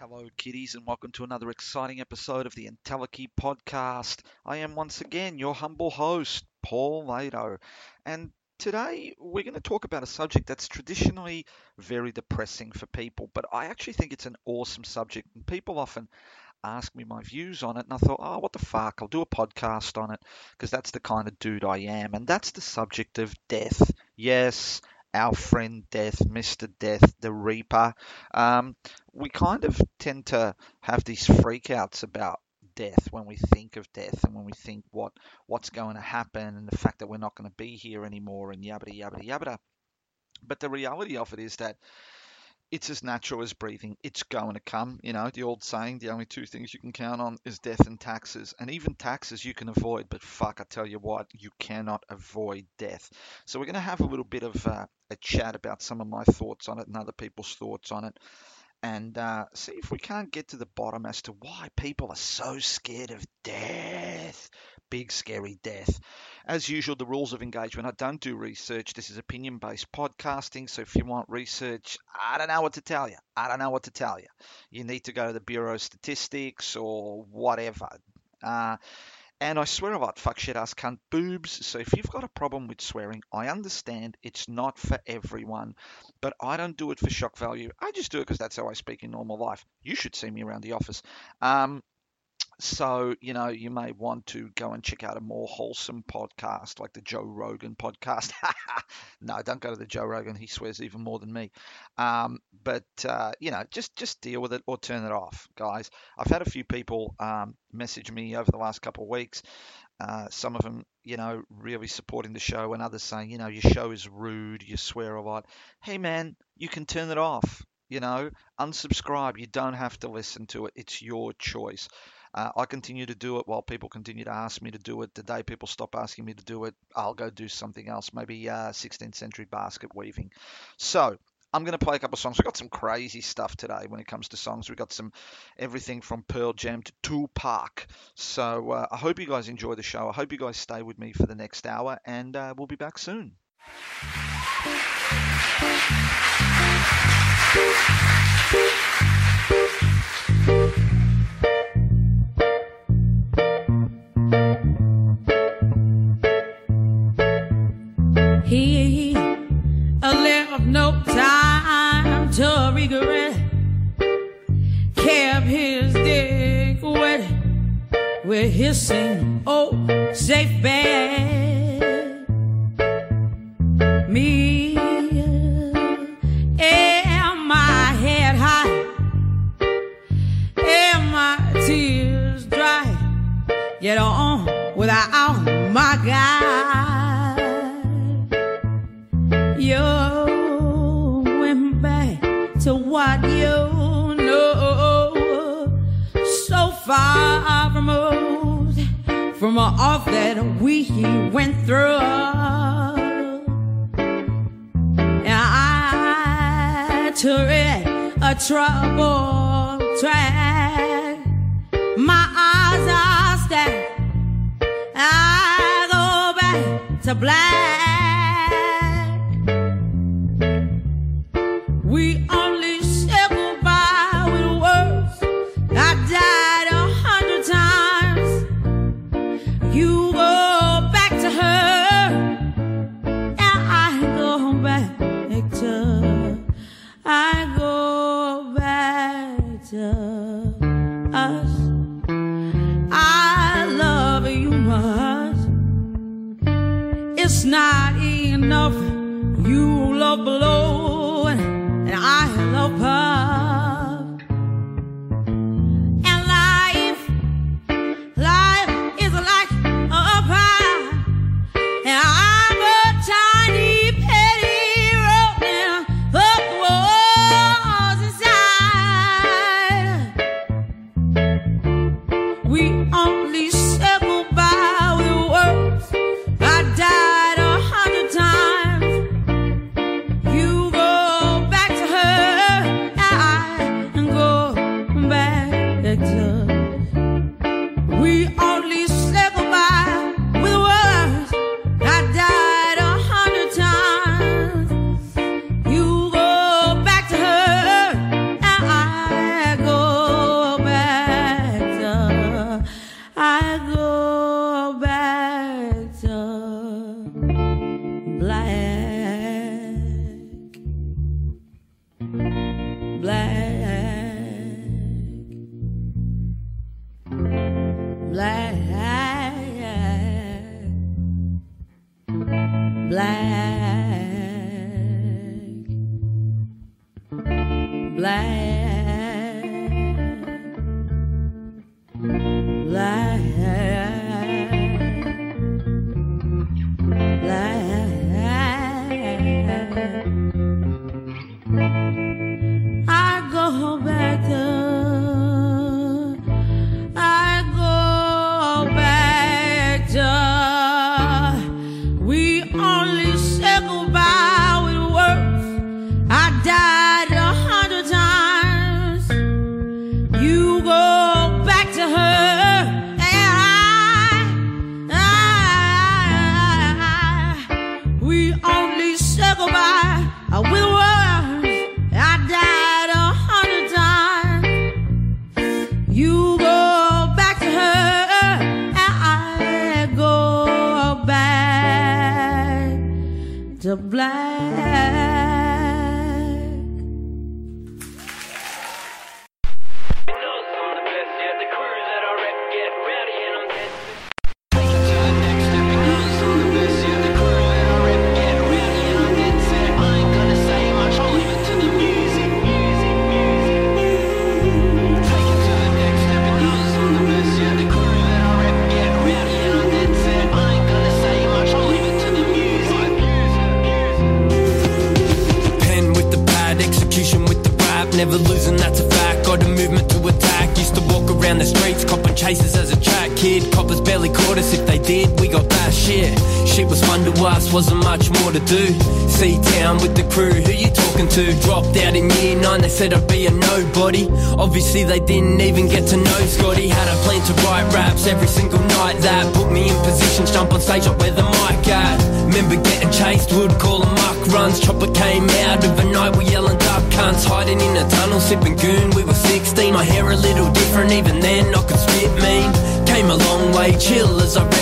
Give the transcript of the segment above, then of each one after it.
Hello, kiddies, and welcome to another exciting episode of the Entelechy podcast. I am once again your humble host, Paul Lado, and today we're going to talk about a subject that's traditionally very depressing for people, but I actually think it's an awesome subject, and people often ask me my views on it, and I thought, oh, what the fuck, I'll do a podcast on it because that's the kind of dude I am, and that's the subject of death. Yes, our friend Death, Mr. Death, the Reaper. Um, we kind of tend to have these freakouts about death when we think of death and when we think what what's going to happen and the fact that we're not going to be here anymore and yabba yabba yabba. But the reality of it is that it's as natural as breathing. It's going to come. You know, the old saying, the only two things you can count on is death and taxes. And even taxes you can avoid, but fuck, I tell you what, you cannot avoid death. So we're going to have a little bit of uh, a chat about some of my thoughts on it and other people's thoughts on it. And uh, see if we can't get to the bottom as to why people are so scared of death big scary death. As usual, the rules of engagement I don't do research. This is opinion based podcasting. So if you want research, I don't know what to tell you. I don't know what to tell you. You need to go to the Bureau of Statistics or whatever. Uh, and I swear a lot, fuck shit ass cunt boobs. So if you've got a problem with swearing, I understand it's not for everyone, but I don't do it for shock value. I just do it because that's how I speak in normal life. You should see me around the office. Um, so, you know, you may want to go and check out a more wholesome podcast like the Joe Rogan podcast. no, don't go to the Joe Rogan. He swears even more than me. Um, but, uh, you know, just, just deal with it or turn it off, guys. I've had a few people um, message me over the last couple of weeks. Uh, some of them, you know, really supporting the show, and others saying, you know, your show is rude, you swear a lot. Hey, man, you can turn it off. You know, unsubscribe. You don't have to listen to it. It's your choice. Uh, I continue to do it while people continue to ask me to do it. The day people stop asking me to do it, I'll go do something else, maybe uh, 16th century basket weaving. So I'm going to play a couple of songs. We've got some crazy stuff today when it comes to songs. We've got some everything from Pearl Jam to Tupac. So uh, I hope you guys enjoy the show. I hope you guys stay with me for the next hour, and uh, we'll be back soon. With his same old safe bed. All that we went through. And I tread a troubled track.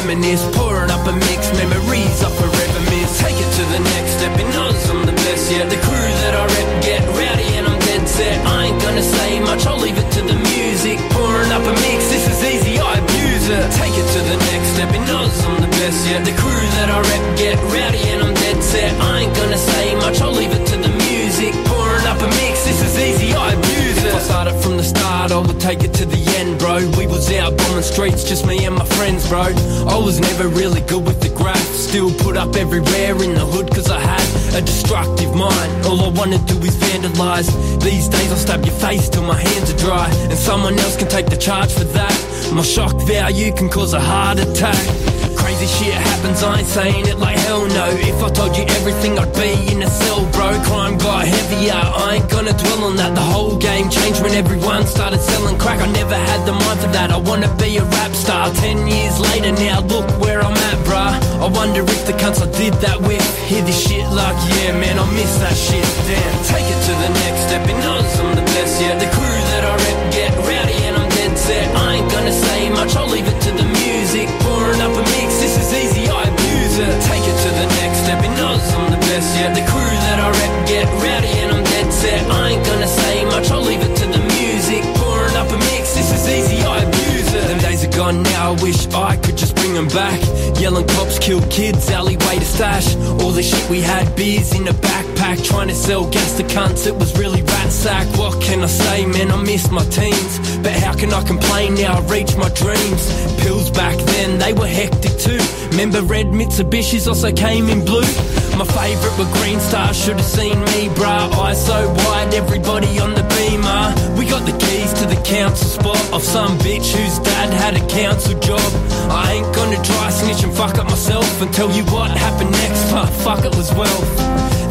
Reminisce. Pouring up a mix, memories I forever miss. Take it to the next step, it knows I'm the best. Yeah, the crew that I rep get rowdy and I'm dead set. I ain't gonna say much, I'll leave it to the music. Pouring up a mix, this is easy, I abuse it. Take it to the next step, it knows I'm the best. Yeah, the crew that I rep get rowdy and I'm dead set. I ain't gonna say much, I'll leave it to the music. Start, I would take it to the end, bro. We was out bombing streets, just me and my friends, bro. I was never really good with the graph. Still put up everywhere in the hood, cause I had a destructive mind. All I wanna do is vandalize. These days I'll stab your face till my hands are dry. And someone else can take the charge for that. My shock value can cause a heart attack. Crazy shit happens, I ain't saying it like hell no. If I told you everything, I'd be in a cell, bro. Crime got heavier, I ain't gonna dwell on that. The whole game changed when everyone started selling crack. I never had the mind for that. I wanna be a rap star. Ten years later now, look where I'm at, bruh. I wonder if the cunts I did that with hear this shit like, yeah, man, I miss that shit. Damn, take it to the next step. It knows I'm the best, yeah. The crew that I rep get rowdy and I'm dead set. I ain't gonna say much, I'll leave it to the get rowdy and I'm dead set. I ain't gonna say much, I'll leave it to the music. Pouring up a mix, this is easy, I abuse it. Them days are gone now, I wish I could just bring them back. Yelling cops kill kids, alleyway to stash. All the shit we had, beers in a backpack. Trying to sell gas to cunts, it was really rat sack. What can I say, man? I miss my teens. But how can I complain now? I reach my dreams. Pills back then, they were hectic too. Remember red Mitsubishis also came in blue. My favourite were green stars, should have seen me, bruh. Eyes so wide, everybody on the beamer. We got the keys to the council spot of some bitch whose dad had a council job. I ain't gonna try snitch and fuck up myself and tell you what happened next, but fuck it was wealth.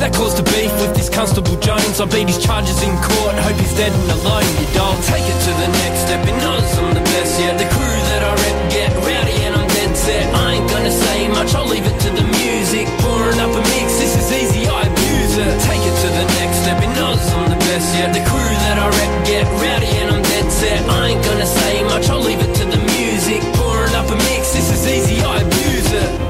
That caused a beef with this Constable Jones. I beat his charges in court, hope he's dead and alone. You don't take it to the next step, it knows I'm the best, yeah. The crew that I rep get rowdy and I'm dead set. I I ain't gonna say much, I'll leave it to the music. Up a mix, this is easy, I abuse it.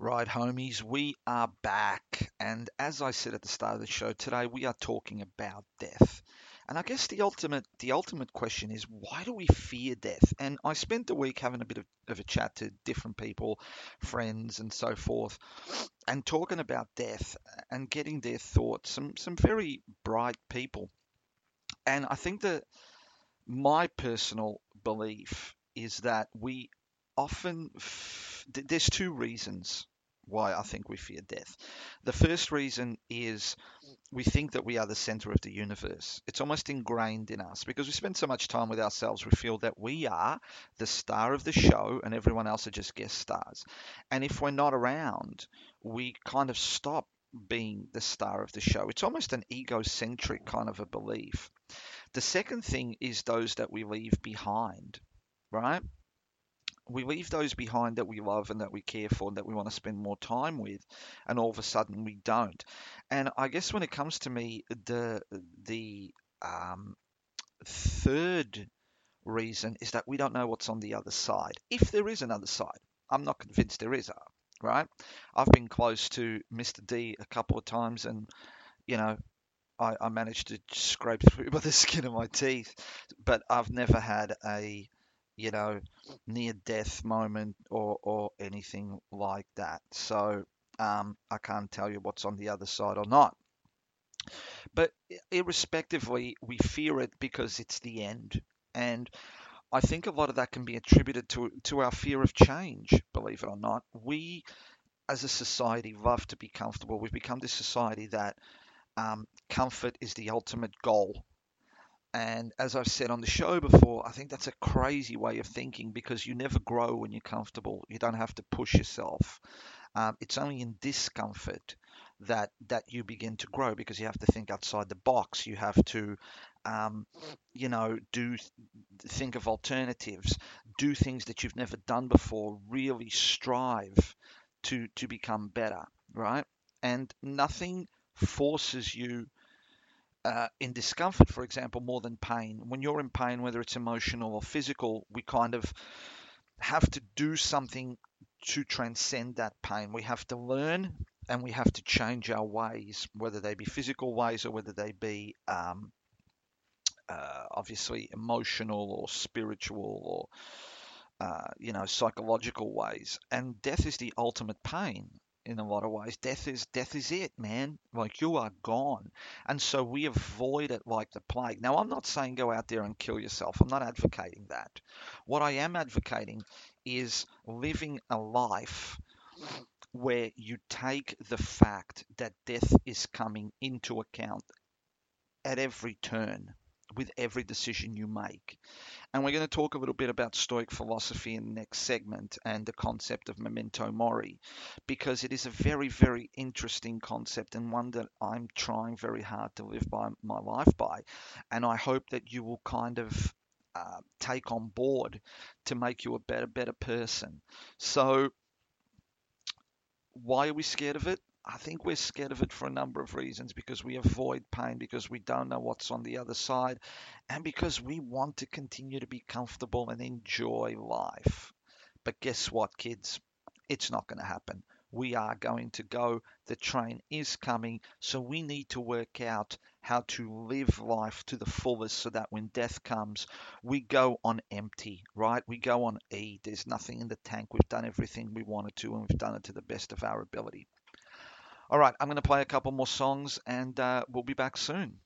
Right, homies, we are back. And as I said at the start of the show today, we are talking about death. And I guess the ultimate the ultimate question is why do we fear death? And I spent the week having a bit of, of a chat to different people, friends and so forth, and talking about death and getting their thoughts, some some very bright people. And I think that my personal belief is that we often f- th- there's two reasons why I think we fear death. The first reason is we think that we are the center of the universe. It's almost ingrained in us because we spend so much time with ourselves. We feel that we are the star of the show and everyone else are just guest stars. And if we're not around, we kind of stop being the star of the show. It's almost an egocentric kind of a belief. The second thing is those that we leave behind, right? We leave those behind that we love and that we care for and that we want to spend more time with and all of a sudden we don't. And i guess when it comes to me the the um, third reason is that we don't know what's on the other side. If there is another side i'm not convinced there is right? I've been close to mr d a couple of times and you know I, I managed to scrape through by the skin of my teeth but i've never had a you know, near death moment or, or anything like that. So um, I can't tell you what's on the other side or not. But irrespectively, we fear it because it's the end. And I think a lot of that can be attributed to to our fear of change. Believe it or not, we as a society love to be comfortable. We've become this society that um, comfort is the ultimate goal. And as I've said on the show before, I think that's a crazy way of thinking because you never grow when you're comfortable. You don't have to push yourself. Um, it's only in discomfort that that you begin to grow because you have to think outside the box. You have to, um, you know, do think of alternatives, do things that you've never done before. Really strive to to become better, right? And nothing forces you uh, in discomfort, for example, more than pain. When you're in pain, whether it's emotional or physical, we kind of have to do something to transcend that pain. We have to learn and we have to change our ways, whether they be physical ways or whether they be um, uh, obviously emotional or spiritual or uh, you know psychological ways. And death is the ultimate pain in a lot of ways. Death is death is it, man. Like you are gone. And so we avoid it like the plague. Now I'm not saying go out there and kill yourself. I'm not advocating that. What I am advocating is living a life where you take the fact that death is coming into account at every turn with every decision you make. And we're going to talk a little bit about Stoic philosophy in the next segment and the concept of memento mori, because it is a very, very interesting concept and one that I'm trying very hard to live by my life by. And I hope that you will kind of uh, take on board to make you a better, better person. So, why are we scared of it? I think we're scared of it for a number of reasons because we avoid pain, because we don't know what's on the other side, and because we want to continue to be comfortable and enjoy life. But guess what, kids? It's not going to happen. We are going to go. The train is coming. So we need to work out how to live life to the fullest so that when death comes, we go on empty, right? We go on E. There's nothing in the tank. We've done everything we wanted to, and we've done it to the best of our ability. All right, I'm going to play a couple more songs and uh, we'll be back soon.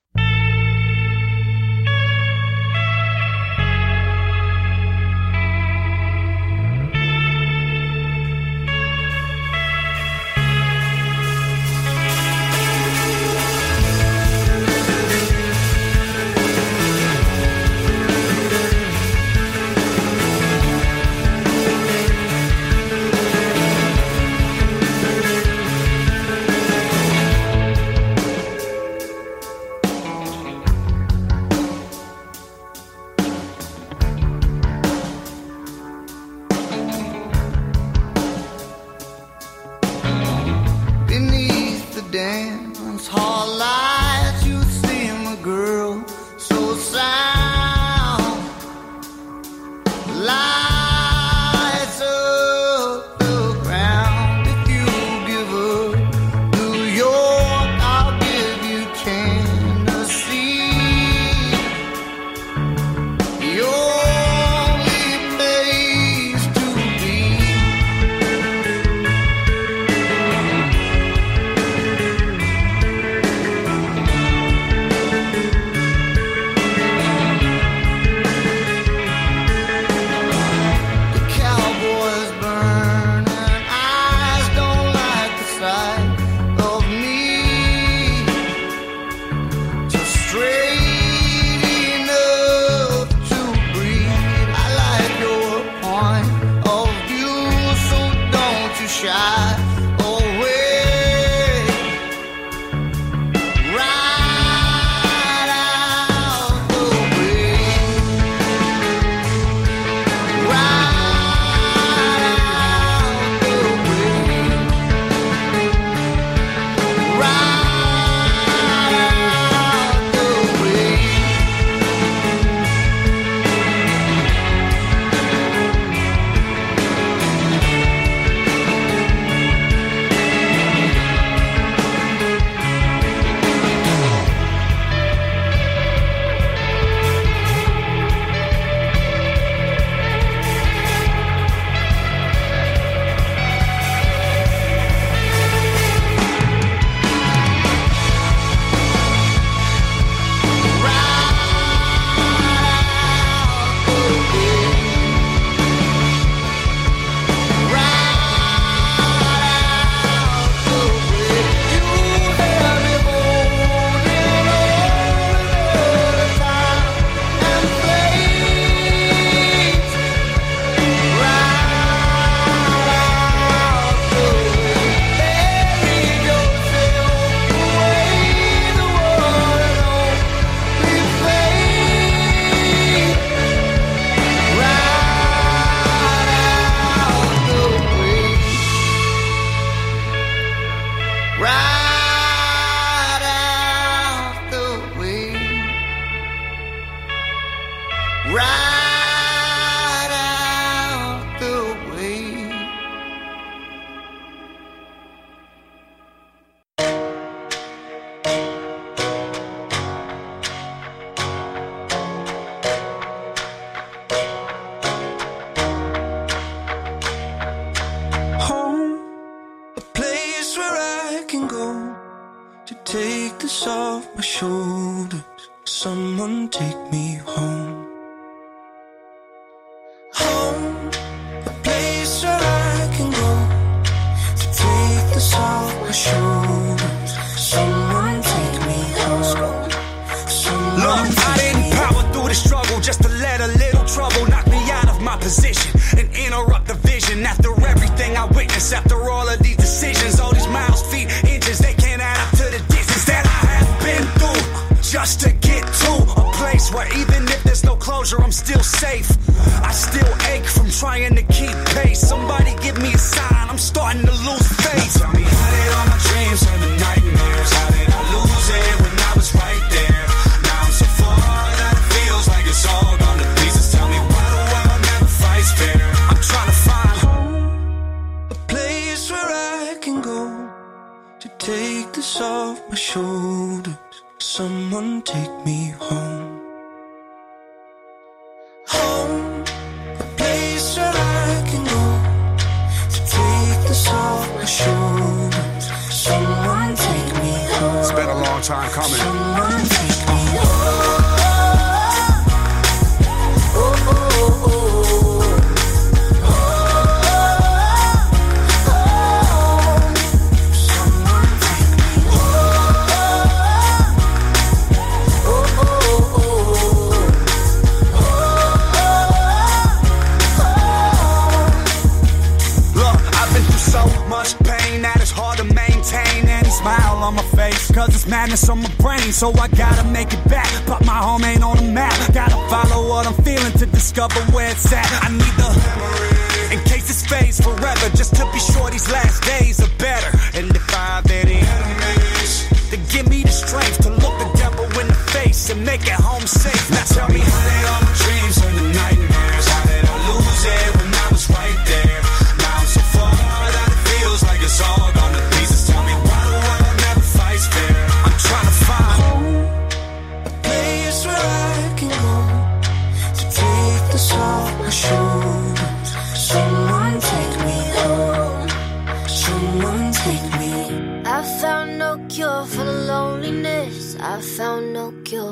Take this off my shoulders. Someone take me home. Home, a place where I can go to take this off my shoulders. Someone take me home. It's been a long time coming. Someone Cause on my brain, so I gotta make it back. But my home ain't on the map. Gotta follow what I'm feeling to discover where it's at. I need the in case this fades forever, just to be sure these last days are better. And if I have any enemies, then give me the strength to look the devil in the face and make it home safe. Now tell me how they all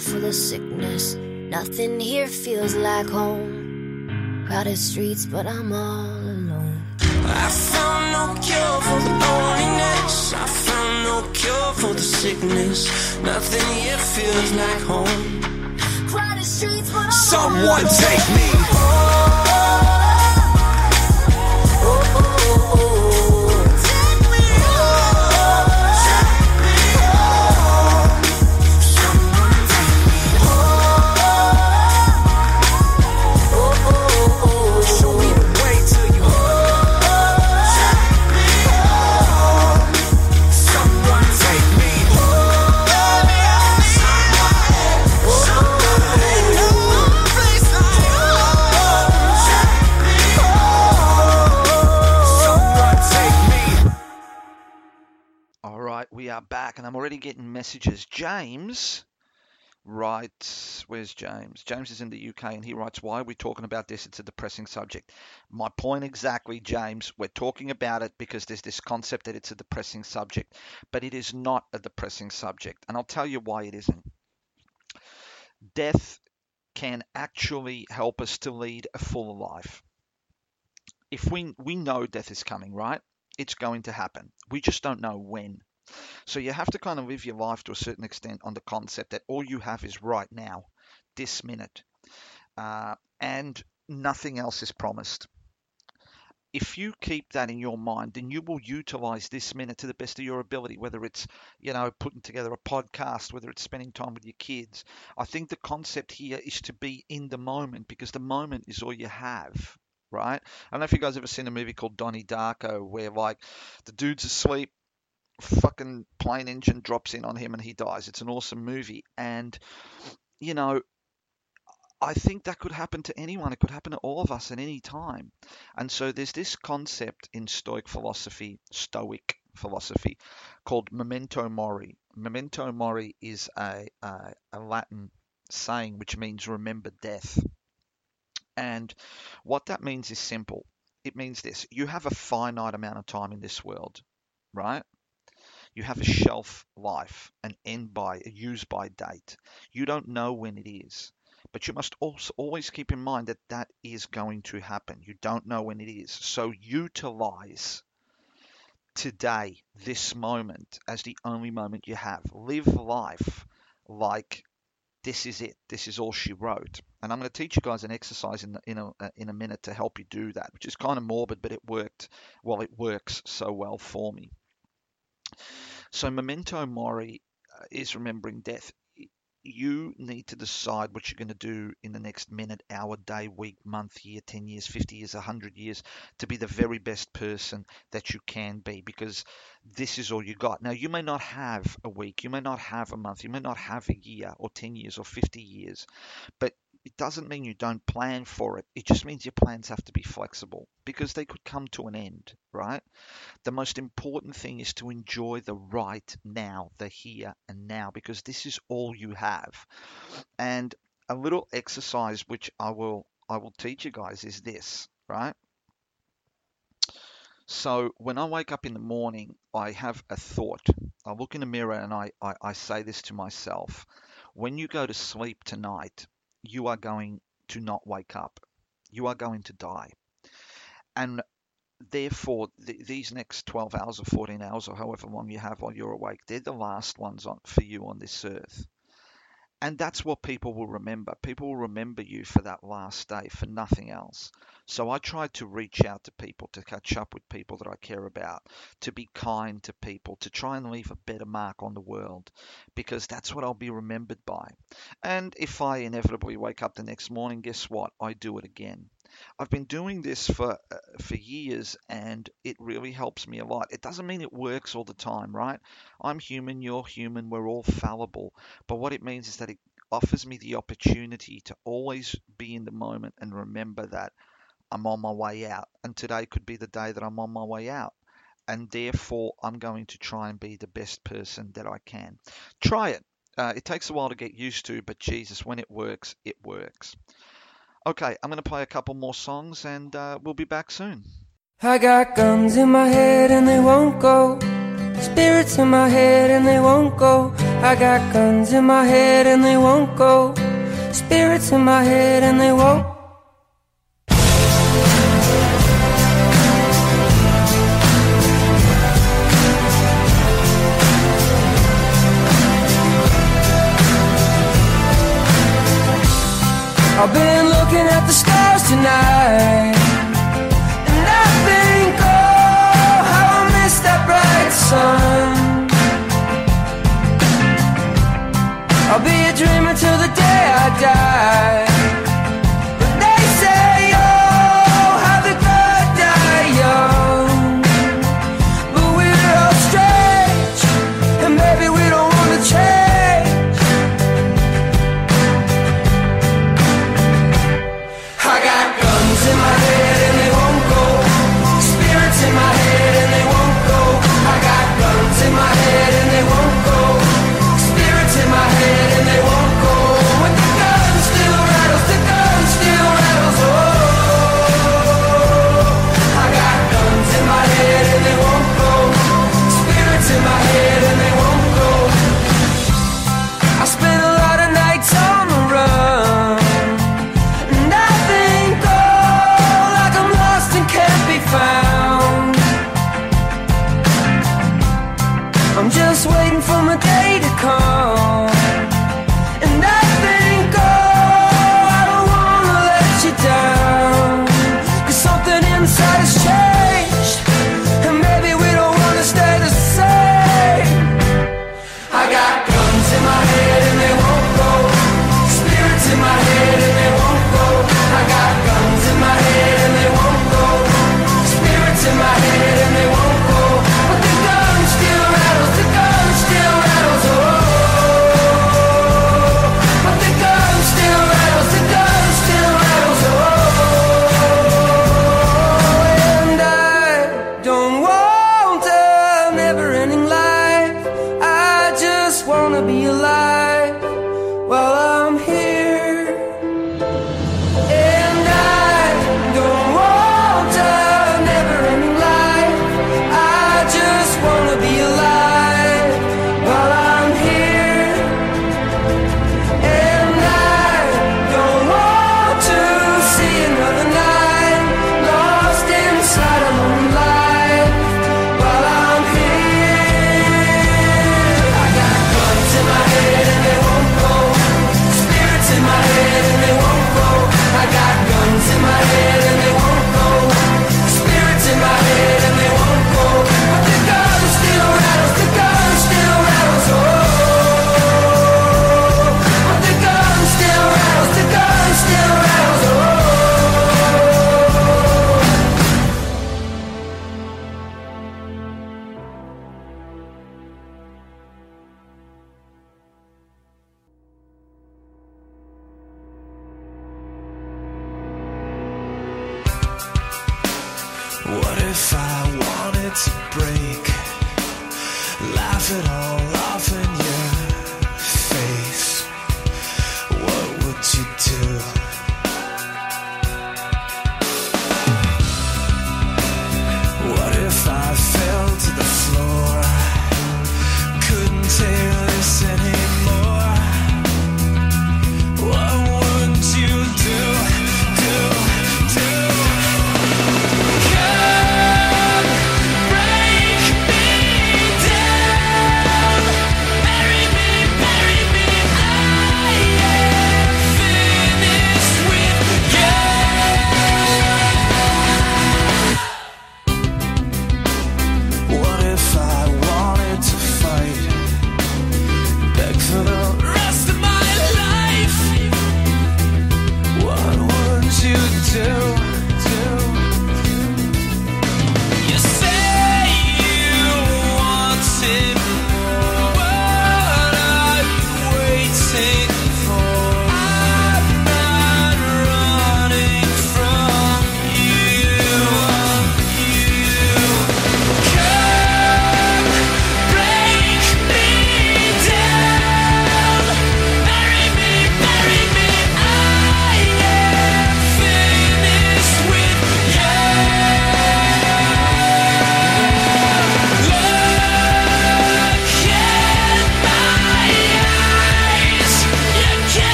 for the sickness. Nothing here feels like home. Crowded streets, but I'm all alone. I found no cure for the loneliness. I found no cure for the sickness. Nothing here feels like home. Crowded streets, but I'm someone take me. Getting messages. James writes, Where's James? James is in the UK, and he writes, Why are we talking about this? It's a depressing subject. My point exactly, James. We're talking about it because there's this concept that it's a depressing subject, but it is not a depressing subject, and I'll tell you why it isn't. Death can actually help us to lead a fuller life. If we we know death is coming, right? It's going to happen. We just don't know when. So you have to kind of live your life to a certain extent on the concept that all you have is right now, this minute, uh, and nothing else is promised. If you keep that in your mind, then you will utilize this minute to the best of your ability, whether it's, you know, putting together a podcast, whether it's spending time with your kids. I think the concept here is to be in the moment because the moment is all you have, right? I don't know if you guys ever seen a movie called Donnie Darko where like the dude's asleep, fucking plane engine drops in on him and he dies. It's an awesome movie. And, you know, I think that could happen to anyone. It could happen to all of us at any time. And so there's this concept in Stoic philosophy, Stoic philosophy, called memento mori. Memento mori is a, a, a Latin saying which means remember death. And what that means is simple. It means this you have a finite amount of time in this world, right? You have a shelf life, an end by, a use by date. You don't know when it is. But you must also always keep in mind that that is going to happen. You don't know when it is. So utilize today, this moment, as the only moment you have. Live life like this is it. This is all she wrote. And I'm going to teach you guys an exercise in, in, a, in a minute to help you do that, which is kind of morbid, but it worked. Well, it works so well for me. So, memento mori uh, is remembering death. You need to decide what you're going to do in the next minute, hour, day, week, month, year, 10 years, 50 years, 100 years to be the very best person that you can be because this is all you got. Now, you may not have a week, you may not have a month, you may not have a year or 10 years or 50 years, but it doesn't mean you don't plan for it. It just means your plans have to be flexible because they could come to an end, right? The most important thing is to enjoy the right now, the here and now, because this is all you have. And a little exercise which I will I will teach you guys is this, right? So when I wake up in the morning, I have a thought. I look in the mirror and I, I, I say this to myself. When you go to sleep tonight, you are going to not wake up. You are going to die. And therefore, th- these next 12 hours or 14 hours or however long you have while you're awake, they're the last ones on, for you on this earth. And that's what people will remember. People will remember you for that last day, for nothing else. So I try to reach out to people, to catch up with people that I care about, to be kind to people, to try and leave a better mark on the world, because that's what I'll be remembered by. And if I inevitably wake up the next morning, guess what? I do it again. I've been doing this for uh, for years and it really helps me a lot. It doesn't mean it works all the time, right? I'm human, you're human, we're all fallible. But what it means is that it offers me the opportunity to always be in the moment and remember that I'm on my way out. And today could be the day that I'm on my way out. And therefore, I'm going to try and be the best person that I can. Try it. Uh, it takes a while to get used to, but Jesus, when it works, it works. Okay, I'm going to play a couple more songs and uh, we'll be back soon. I got guns in my head and they won't go. Spirits in my head and they won't go. I got guns in my head and they won't go. Spirits in my head and they won't. I've been die.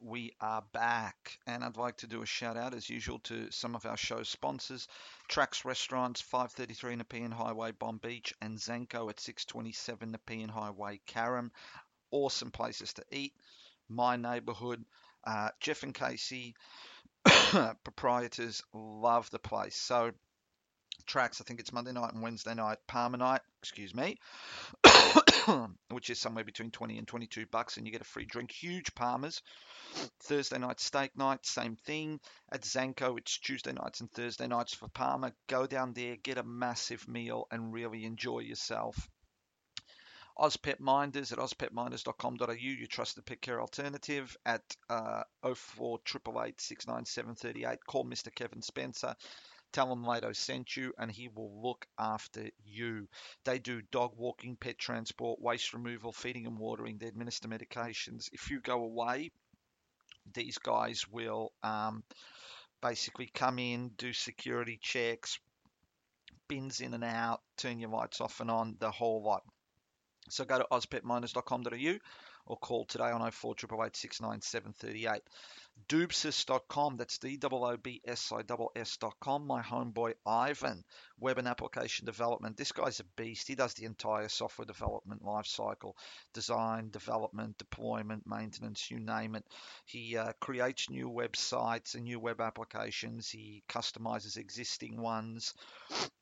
We are back. And I'd like to do a shout out, as usual, to some of our show sponsors Trax Restaurants, 533 Nepean Highway, Bonbeach, and Zenko at 627 Nepean Highway, Carrum. Awesome places to eat. My neighborhood. Uh, Jeff and Casey, proprietors, love the place. So, Trax, I think it's Monday night and Wednesday night, Parma night, excuse me, which is somewhere between 20 and 22 bucks, and you get a free drink. Huge Parmas. Thursday night steak night, same thing. At Zanko, it's Tuesday nights and Thursday nights for Parma. Go down there, get a massive meal, and really enjoy yourself. Ozpet Minders at ozpetminders.com.au, your trusted pet care alternative at uh, 0488 69738. Call Mr. Kevin Spencer. Tell him Lato sent you and he will look after you. They do dog walking, pet transport, waste removal, feeding and watering. They administer medications. If you go away, these guys will um, basically come in, do security checks, bins in and out, turn your lights off and on, the whole lot. So go to ozpetminders.com.au or call today on 0488 69738. Doobsis.com, that's D-O-O-B-S-I-S-S.com. My homeboy Ivan, web and application development. This guy's a beast. He does the entire software development lifecycle, design, development, deployment, maintenance, you name it. He uh, creates new websites and new web applications. He customizes existing ones.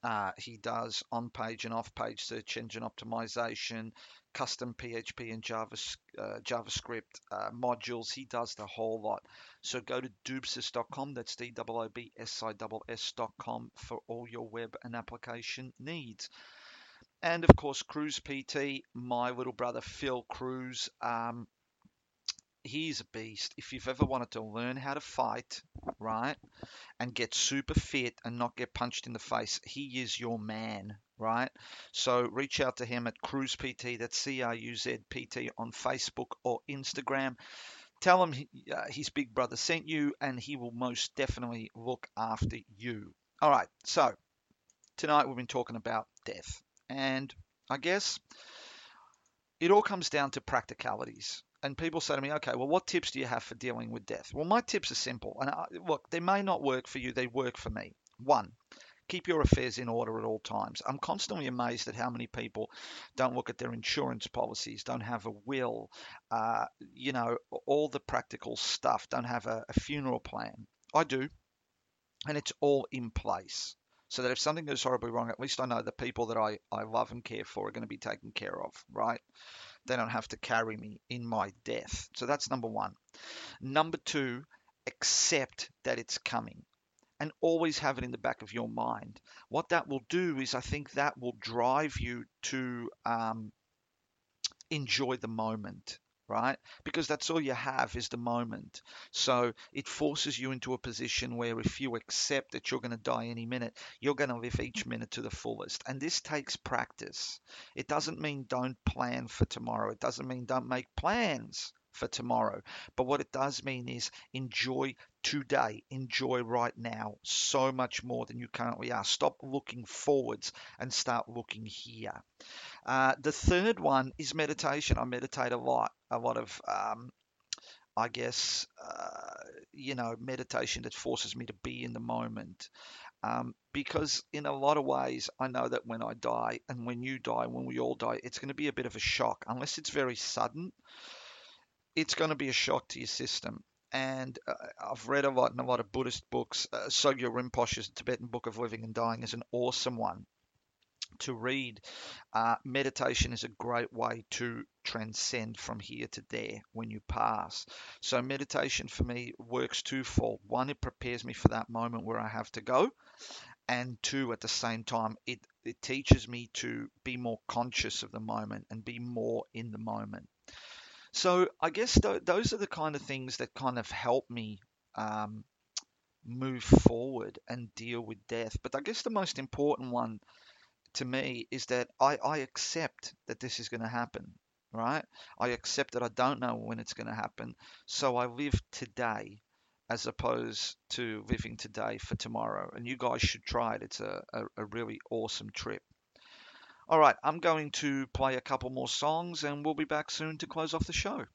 Uh, he does on-page and off-page search engine optimization, custom PHP and Java, uh, JavaScript uh, modules. He does the whole lot. So go to doobsis.com, that's D-O-O-B-S-I-S-S.com for all your web and application needs. And of course, Cruz PT, my little brother Phil Cruz. Um, he's a beast. If you've ever wanted to learn how to fight, right, and get super fit and not get punched in the face, he is your man, right? So reach out to him at Cruz PT, that's C R U Z P T on Facebook or Instagram. Tell him he, uh, his big brother sent you, and he will most definitely look after you. All right, so tonight we've been talking about death, and I guess it all comes down to practicalities. And people say to me, okay, well, what tips do you have for dealing with death? Well, my tips are simple. And I, look, they may not work for you, they work for me. One, keep your affairs in order at all times. I'm constantly amazed at how many people don't look at their insurance policies, don't have a will, uh, you know, all the practical stuff, don't have a, a funeral plan. I do, and it's all in place. So that if something goes horribly wrong, at least I know the people that I, I love and care for are going to be taken care of, right? They don't have to carry me in my death. So that's number one. Number two, accept that it's coming and always have it in the back of your mind. What that will do is, I think that will drive you to um, enjoy the moment, right? Because that's all you have is the moment. So it forces you into a position where if you accept that you're going to die any minute, you're going to live each minute to the fullest. And this takes practice. It doesn't mean don't plan for tomorrow, it doesn't mean don't make plans for tomorrow. But what it does mean is enjoy today, enjoy right now so much more than you currently are. Stop looking forwards and start looking here. Uh, the third one is meditation. I meditate a lot, a lot of. Um, I guess, uh, you know, meditation that forces me to be in the moment. Um, because in a lot of ways, I know that when I die and when you die, when we all die, it's going to be a bit of a shock, unless it's very sudden it's going to be a shock to your system. And uh, I've read a lot in a lot of Buddhist books. Uh, Sogyal Rinpoche's Tibetan Book of Living and Dying is an awesome one to read. Uh, meditation is a great way to transcend from here to there when you pass. So, meditation for me works twofold. One, it prepares me for that moment where I have to go. And two, at the same time, it, it teaches me to be more conscious of the moment and be more in the moment. So I guess th- those are the kind of things that kind of help me um, move forward and deal with death. But I guess the most important one to me is that I, I accept that this is going to happen, right? I accept that I don't know when it's going to happen. So I live today as opposed to living today for tomorrow. And you guys should try it. It's a, a, a really awesome trip. All right, I'm going to play a couple more songs and we'll be back soon to close off the show.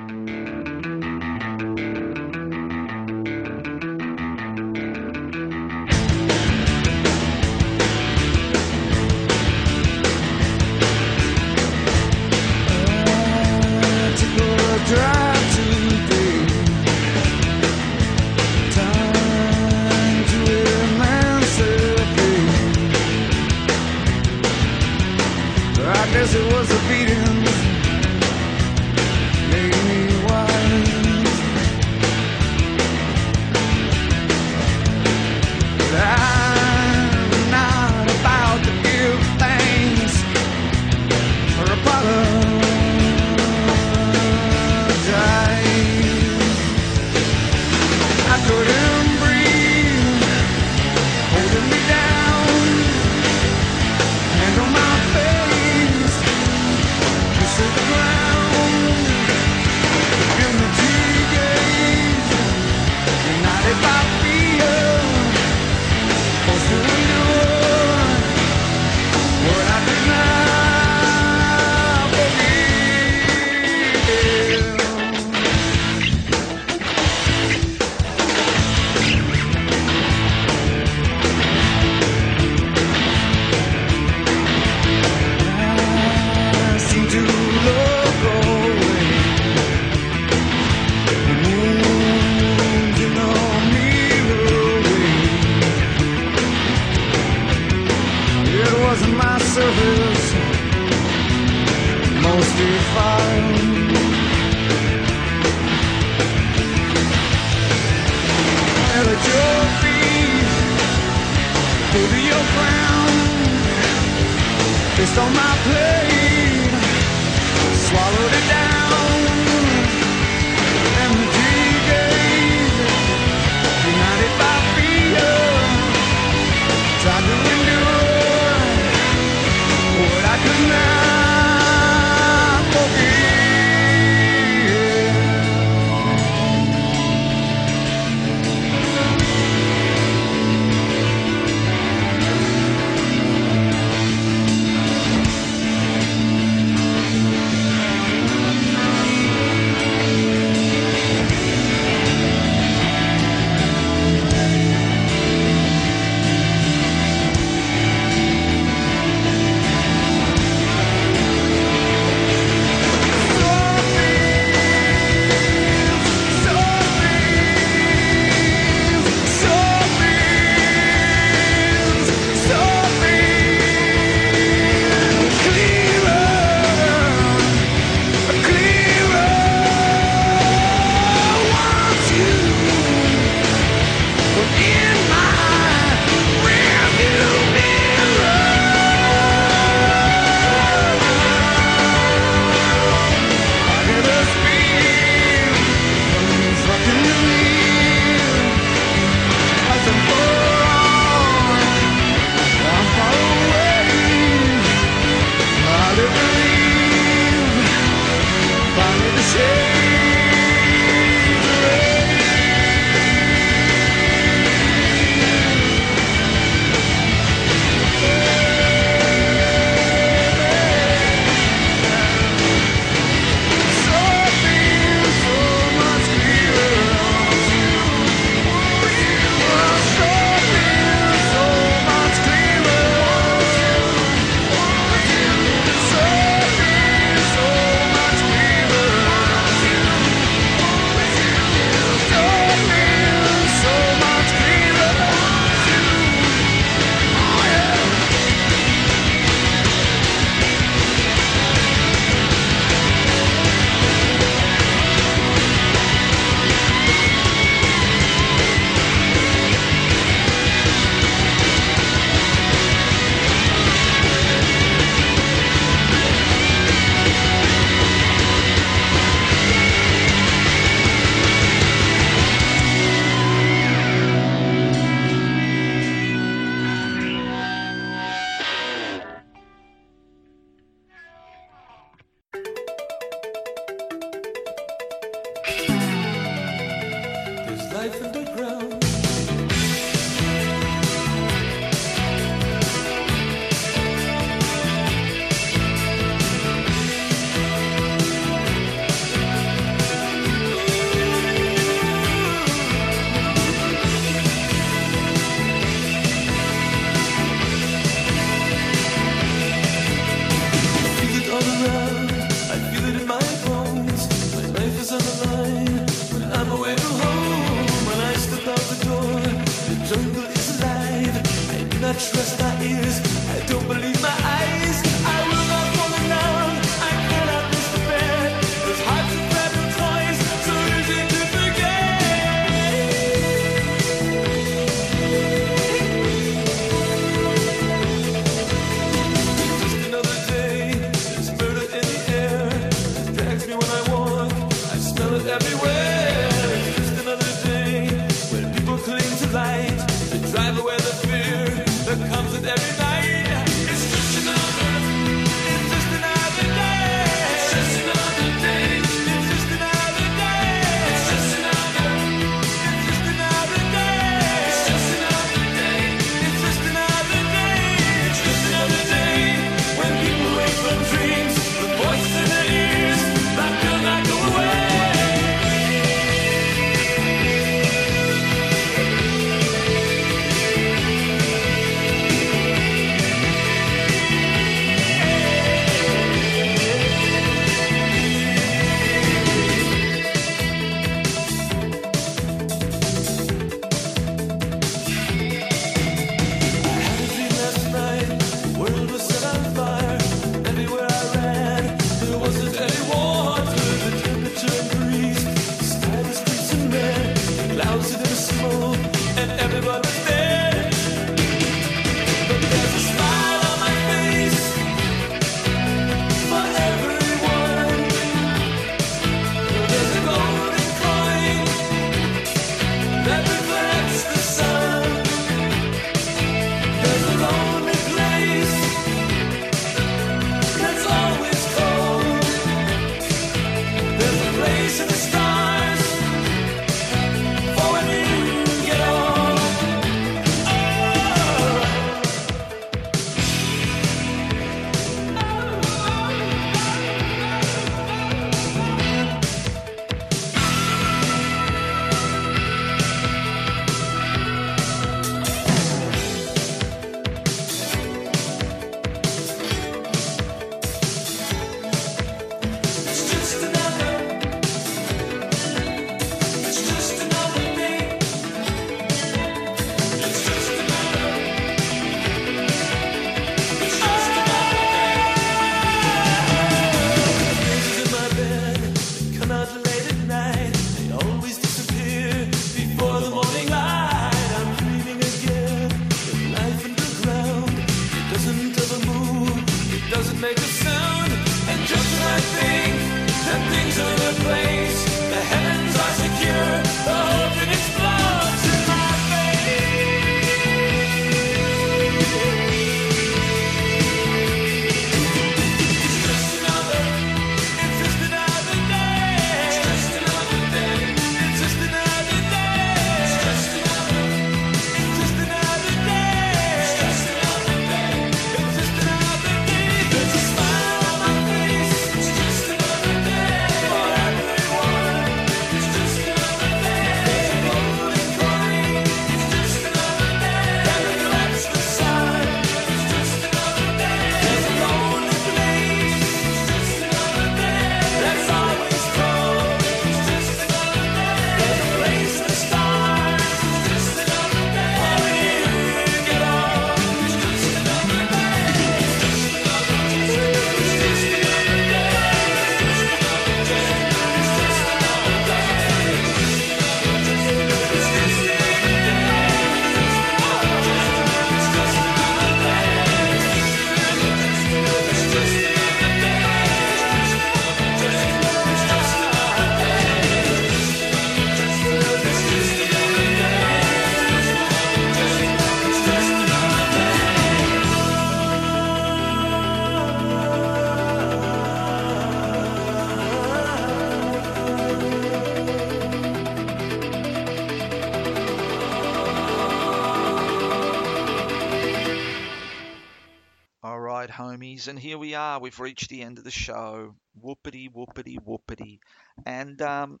Homies, and here we are. We've reached the end of the show. Whoopity, whoopity, whoopity. And um,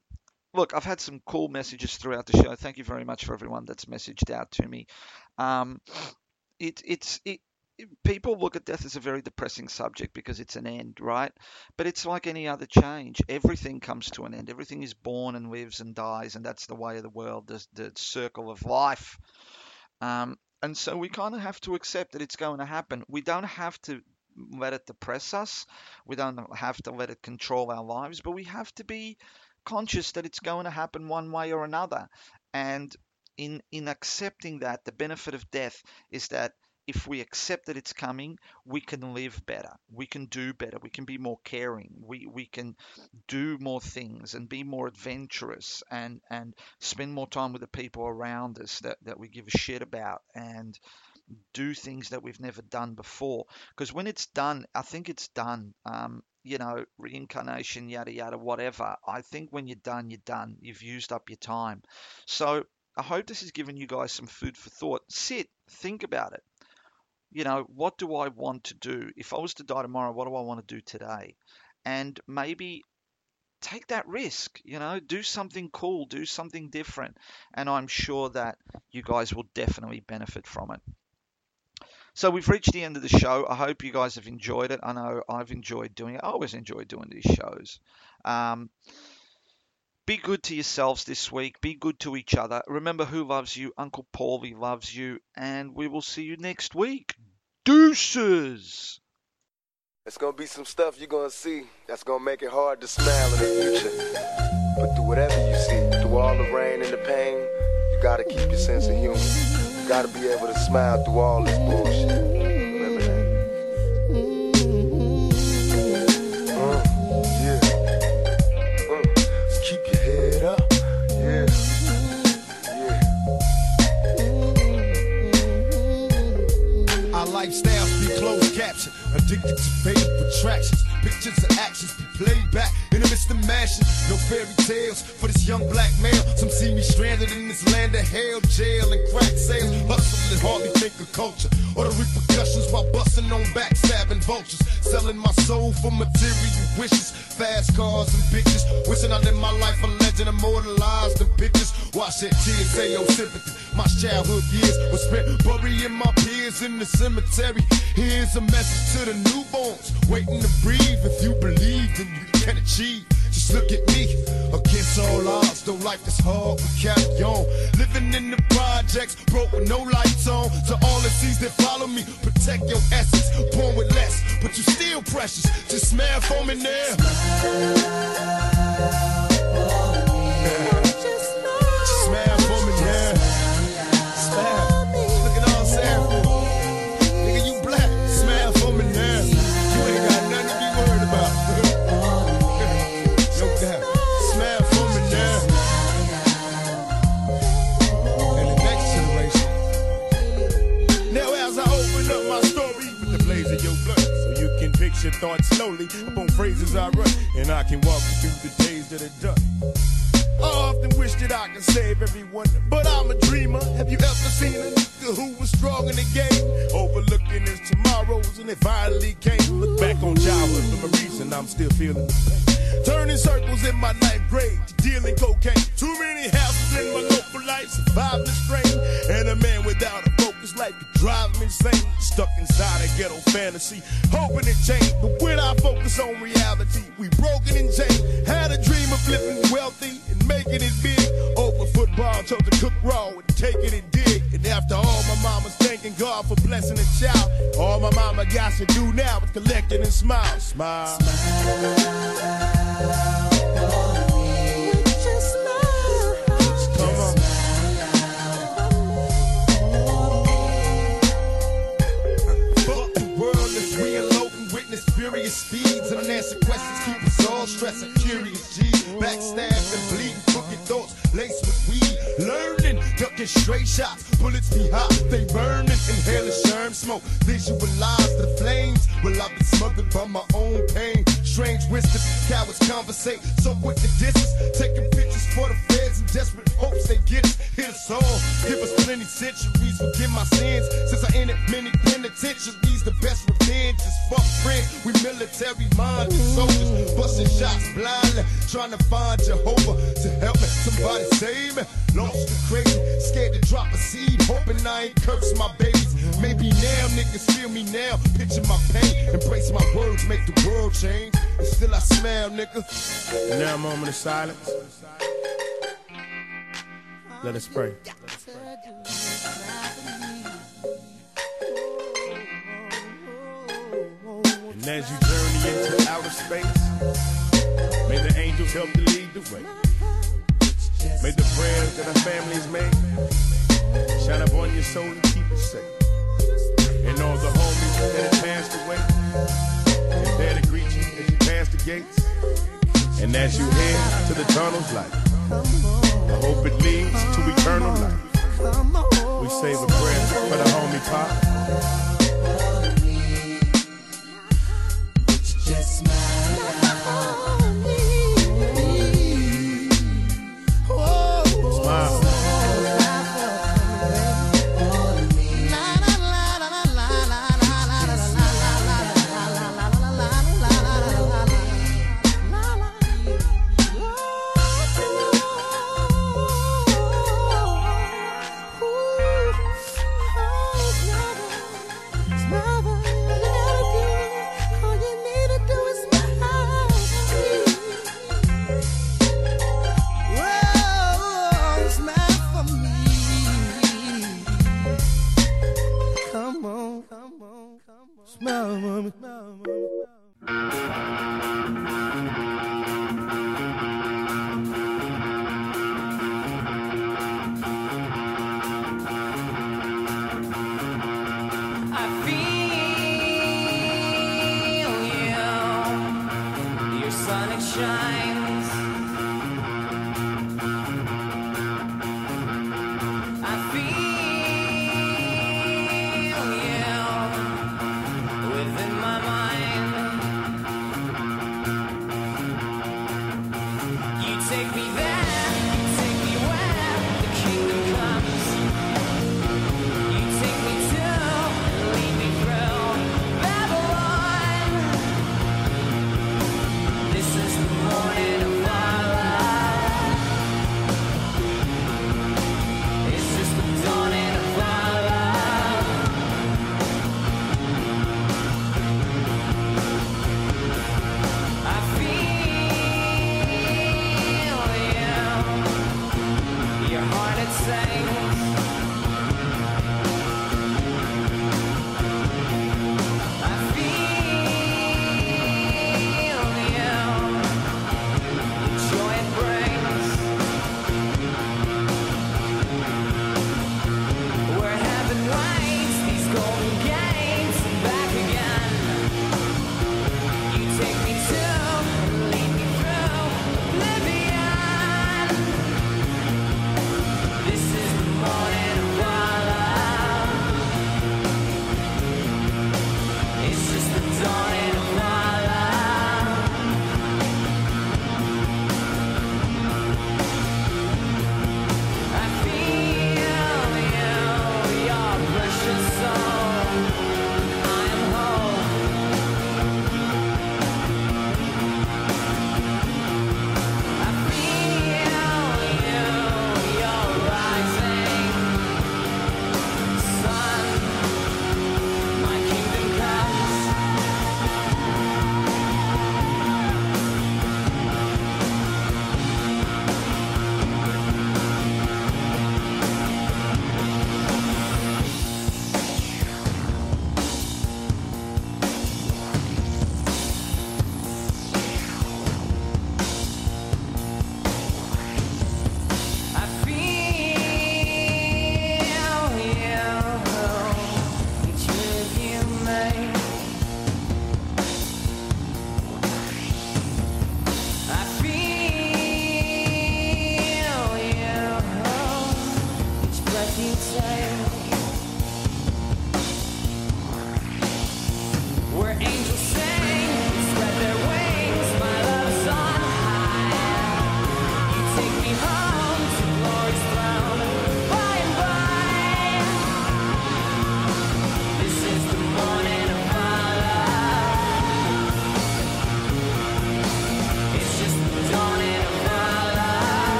look, I've had some cool messages throughout the show. Thank you very much for everyone that's messaged out to me. Um, it, it's it, people look at death as a very depressing subject because it's an end, right? But it's like any other change. Everything comes to an end. Everything is born and lives and dies, and that's the way of the world, the, the circle of life. Um, and so we kind of have to accept that it's going to happen. We don't have to let it depress us. We don't have to let it control our lives, but we have to be conscious that it's going to happen one way or another. And in in accepting that, the benefit of death is that if we accept that it's coming, we can live better. We can do better. We can be more caring. We we can do more things and be more adventurous and and spend more time with the people around us that, that we give a shit about and do things that we've never done before. Because when it's done, I think it's done. Um, you know, reincarnation, yada yada, whatever. I think when you're done, you're done. You've used up your time. So I hope this has given you guys some food for thought. Sit, think about it. You know, what do I want to do? If I was to die tomorrow, what do I want to do today? And maybe take that risk, you know, do something cool, do something different. And I'm sure that you guys will definitely benefit from it. So we've reached the end of the show. I hope you guys have enjoyed it. I know I've enjoyed doing it. I always enjoy doing these shows. Um, be good to yourselves this week. Be good to each other. Remember who loves you. Uncle Paulie loves you. And we will see you next week. Deuces! It's gonna be some stuff you're gonna see that's gonna make it hard to smile in the future. But through whatever you see, through all the rain and the pain, you gotta keep your sense of humor. You gotta be able to smile through all this bullshit. Addicted to fatal attractions. Pictures of actions be played back in the midst of mashing. No fairy tales for this young black male. Some see me stranded in this land of hell, jail, and crack sales. Hustle and hardly think of culture or the repercussions while busting on backstabbing vultures. Selling my soul for material wishes, fast cars and bitches. Wishing I lived my life a legend, immortalized in bitches. Watch that tears say your sympathy. My childhood years were spent burying my peers in the cemetery. Here's a message to the newborns waiting to breathe. If you believe, then you can achieve. Just look at me, against all odds. Though life is hard, we carry on. Living in the projects, broke with no lights on. To all the seas that follow me, protect your essence. Born with less, but you still precious. Just smile for me now. Smile thoughts slowly upon phrases I run, and I can walk through the days that are done. I often wish that I could save everyone, but I'm a dreamer. Have you ever seen a nigga who was strong in the game? Overlooking his tomorrows, and it finally came. Look back on childhood for a reason, I'm still feeling the. Turning circles in my ninth grade, dealing cocaine. Too many houses in my local life, surviving the strain. And a man without a life could drive me insane. Stuck inside a ghetto fantasy, hoping it change. But when I focus on reality, we broken and chained. Had a dream of living wealthy and making it big. Over football, chose to cook raw and take it and dig. And after all, my mama's thanking God for blessing a child. All my mama got to do now is collect it and smile. Smile. Come speeds and unanswered questions. Keep all stressing. Curious G, backstab and bleeding crooked thoughts laced with weed. Learning, ducking straight shots, bullets be hot, they burning. Inhaling sherm smoke, visualize the flames. Well, I've been smothered by my own pain. Strange wisdom, cowards conversate, so quick to distance. Taking pictures for the feds in desperate hopes they get us. Hit us all, give us plenty centuries. Forgive my sins since I entered many penitentiaries. The best revenge is fuck friends. We military minded soldiers, busting shots blindly, trying to find Jehovah to help me. Somebody save me. Lost and crazy, scared to drop a seed, hoping I ain't curse my babies. Maybe now niggas feel me now, picture my pain, embrace my words, make the world change. And still I smile, nigga. And now a moment of silence. Let us pray. And as you journey into outer space, the angels help you lead the way. May the prayers that our families make shine upon your soul and keep you safe. And all the homies that have passed away, and there to greet you as you pass the gates. And as you head to the tunnel's light, I hope it leads to eternal life. We save a prayer for the homie Pop. Smile.